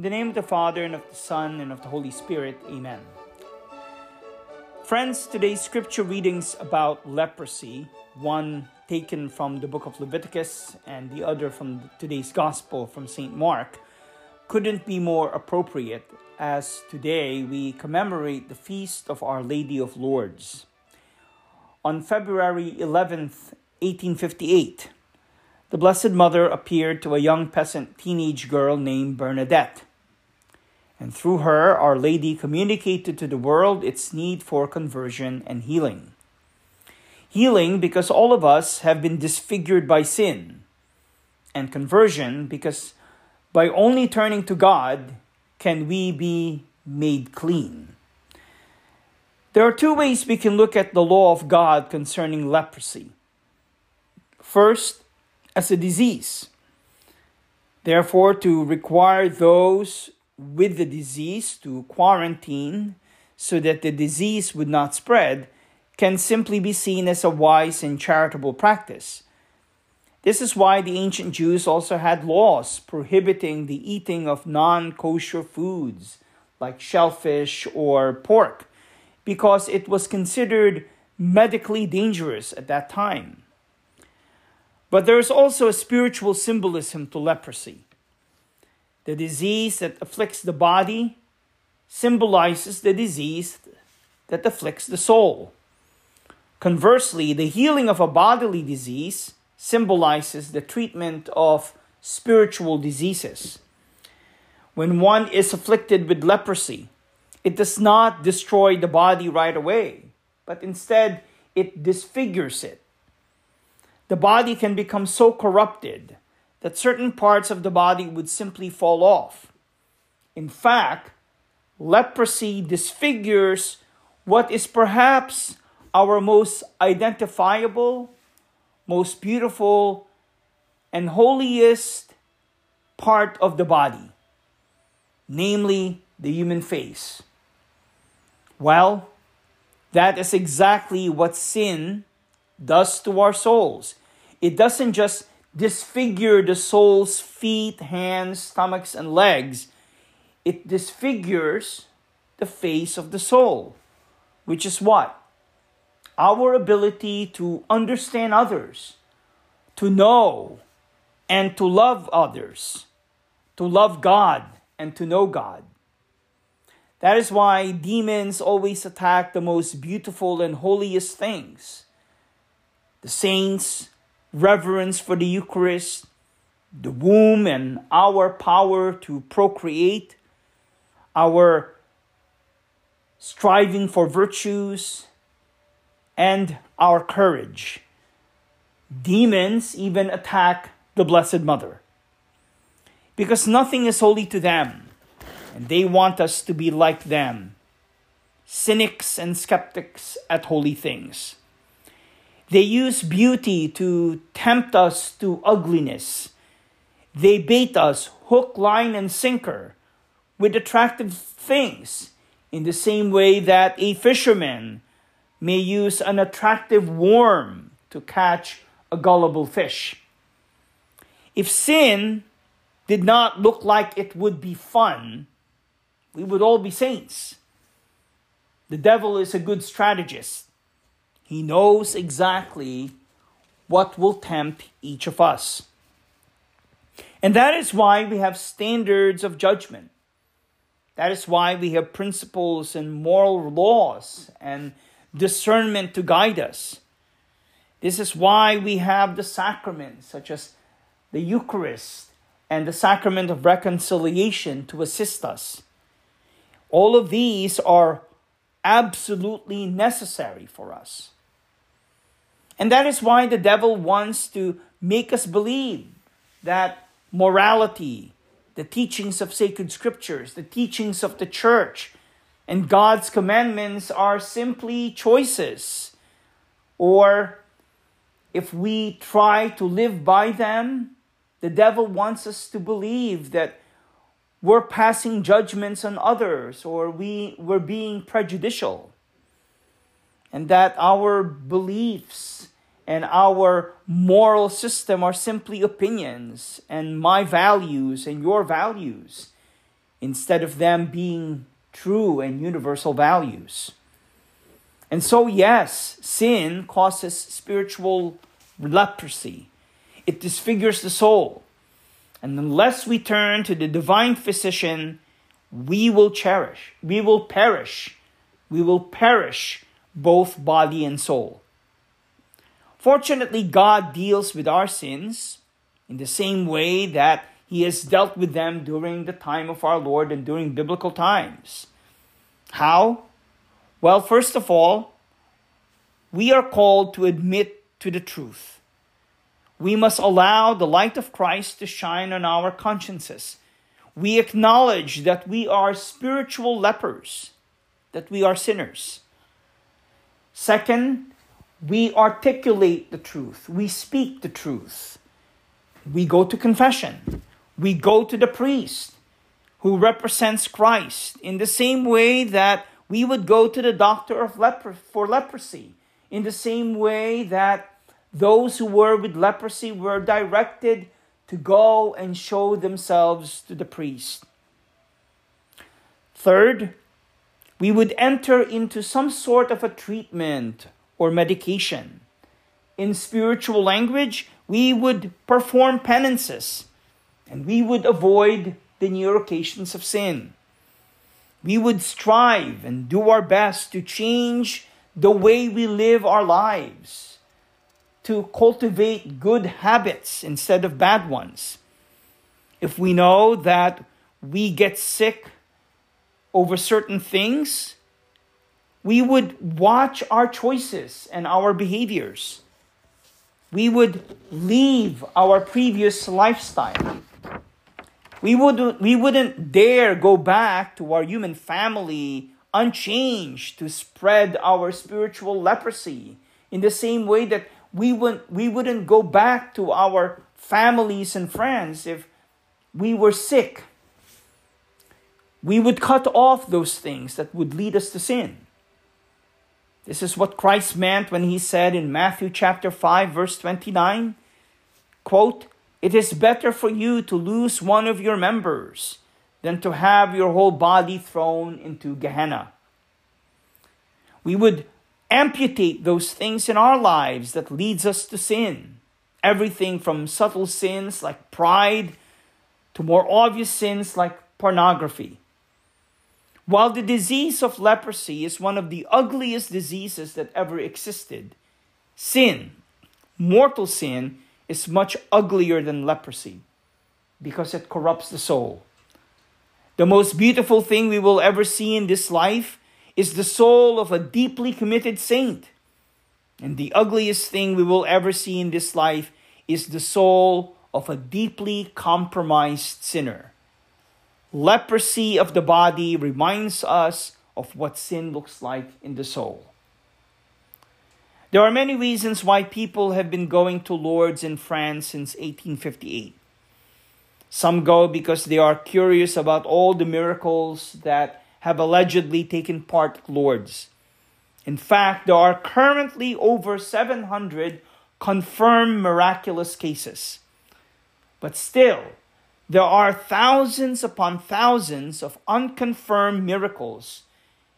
In the name of the Father, and of the Son, and of the Holy Spirit, amen. Friends, today's scripture readings about leprosy, one taken from the book of Leviticus and the other from today's gospel from St. Mark, couldn't be more appropriate as today we commemorate the feast of Our Lady of Lourdes. On February 11th, 1858, the Blessed Mother appeared to a young peasant teenage girl named Bernadette. And through her, Our Lady communicated to the world its need for conversion and healing. Healing because all of us have been disfigured by sin, and conversion because by only turning to God can we be made clean. There are two ways we can look at the law of God concerning leprosy. First, as a disease. Therefore, to require those with the disease to quarantine so that the disease would not spread can simply be seen as a wise and charitable practice. This is why the ancient Jews also had laws prohibiting the eating of non kosher foods like shellfish or pork, because it was considered medically dangerous at that time. But there is also a spiritual symbolism to leprosy. The disease that afflicts the body symbolizes the disease that afflicts the soul. Conversely, the healing of a bodily disease symbolizes the treatment of spiritual diseases. When one is afflicted with leprosy, it does not destroy the body right away, but instead it disfigures it. The body can become so corrupted that certain parts of the body would simply fall off. In fact, leprosy disfigures what is perhaps our most identifiable most beautiful, and holiest part of the body, namely the human face. Well, that is exactly what sin does to our souls. It doesn't just disfigure the soul's feet, hands, stomachs, and legs, it disfigures the face of the soul, which is what? our ability to understand others, to know and to love others, to love God and to know God. That is why demons always attack the most beautiful and holiest things the saints, reverence for the Eucharist, the womb, and our power to procreate, our striving for virtues, and our courage. Demons even attack the Blessed Mother because nothing is holy to them, and they want us to be like them cynics and skeptics at holy things. They use beauty to tempt us to ugliness. They bait us hook, line, and sinker with attractive things in the same way that a fisherman may use an attractive worm to catch a gullible fish. If sin did not look like it would be fun, we would all be saints. The devil is a good strategist. He knows exactly what will tempt each of us. And that is why we have standards of judgment. That is why we have principles and moral laws and discernment to guide us. This is why we have the sacraments, such as the Eucharist and the sacrament of reconciliation, to assist us. All of these are absolutely necessary for us. And that is why the devil wants to make us believe that morality, the teachings of sacred scriptures, the teachings of the church, and God's commandments are simply choices. Or if we try to live by them, the devil wants us to believe that we're passing judgments on others or we, we're being prejudicial. And that our beliefs and our moral system are simply opinions and my values and your values instead of them being true and universal values. And so, yes, sin causes spiritual leprosy, it disfigures the soul. And unless we turn to the divine physician, we will cherish, we will perish, we will perish both body and soul. Fortunately, God deals with our sins in the same way that He has dealt with them during the time of our Lord and during biblical times. How? Well, first of all, we are called to admit to the truth. We must allow the light of Christ to shine on our consciences. We acknowledge that we are spiritual lepers, that we are sinners. Second, we articulate the truth, we speak the truth. We go to confession, we go to the priest who represents Christ in the same way that we would go to the doctor of for leprosy, in the same way that those who were with leprosy were directed to go and show themselves to the priest. Third, we would enter into some sort of a treatment or medication. In spiritual language, we would perform penances and we would avoid the new occasions of sin. We would strive and do our best to change the way we live our lives, to cultivate good habits instead of bad ones. If we know that we get sick over certain things, we would watch our choices and our behaviors. We would leave our previous lifestyle. We, would, we wouldn't dare go back to our human family unchanged to spread our spiritual leprosy in the same way that we, would, we wouldn't go back to our families and friends if we were sick we would cut off those things that would lead us to sin. This is what Christ meant when he said in Matthew chapter 5 verse 29, quote, "It is better for you to lose one of your members than to have your whole body thrown into Gehenna." We would amputate those things in our lives that leads us to sin. Everything from subtle sins like pride to more obvious sins like pornography. While the disease of leprosy is one of the ugliest diseases that ever existed, sin, mortal sin, is much uglier than leprosy because it corrupts the soul. The most beautiful thing we will ever see in this life is the soul of a deeply committed saint. And the ugliest thing we will ever see in this life is the soul of a deeply compromised sinner. Leprosy of the body reminds us of what sin looks like in the soul. There are many reasons why people have been going to Lourdes in France since 1858. Some go because they are curious about all the miracles that have allegedly taken part at Lourdes. In fact, there are currently over 700 confirmed miraculous cases. But still, there are thousands upon thousands of unconfirmed miracles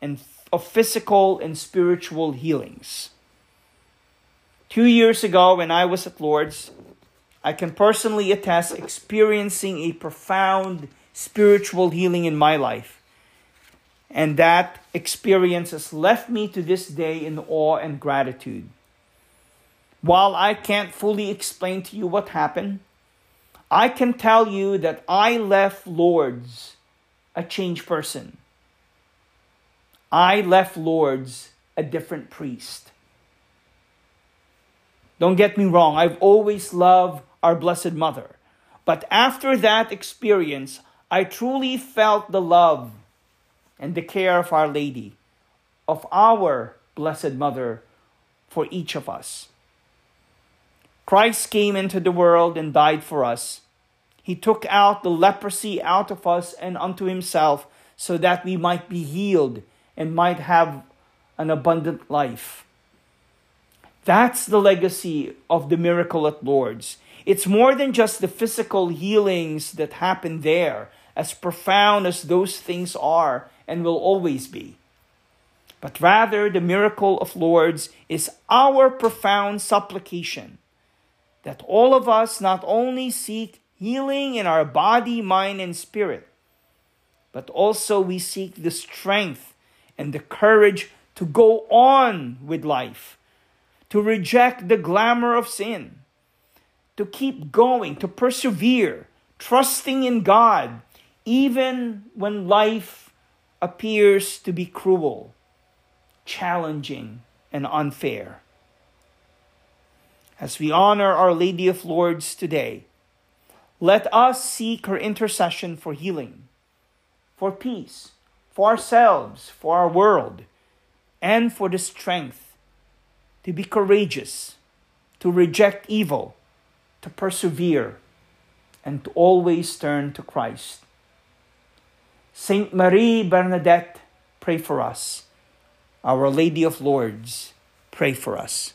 and of physical and spiritual healings. Two years ago, when I was at Lourdes, I can personally attest experiencing a profound spiritual healing in my life. And that experience has left me to this day in awe and gratitude. While I can't fully explain to you what happened, I can tell you that I left Lourdes a changed person. I left Lourdes a different priest. Don't get me wrong, I've always loved our Blessed Mother. But after that experience, I truly felt the love and the care of Our Lady, of our Blessed Mother for each of us. Christ came into the world and died for us. He took out the leprosy out of us and unto himself so that we might be healed and might have an abundant life. That's the legacy of the miracle at Lourdes. It's more than just the physical healings that happen there, as profound as those things are and will always be. But rather, the miracle of Lourdes is our profound supplication that all of us not only seek healing in our body, mind, and spirit, but also we seek the strength and the courage to go on with life, to reject the glamour of sin, to keep going, to persevere, trusting in God, even when life appears to be cruel, challenging, and unfair. As we honor Our Lady of Lourdes today, let us seek her intercession for healing, for peace, for ourselves, for our world, and for the strength to be courageous, to reject evil, to persevere, and to always turn to Christ. Saint Marie Bernadette, pray for us. Our Lady of Lourdes, pray for us.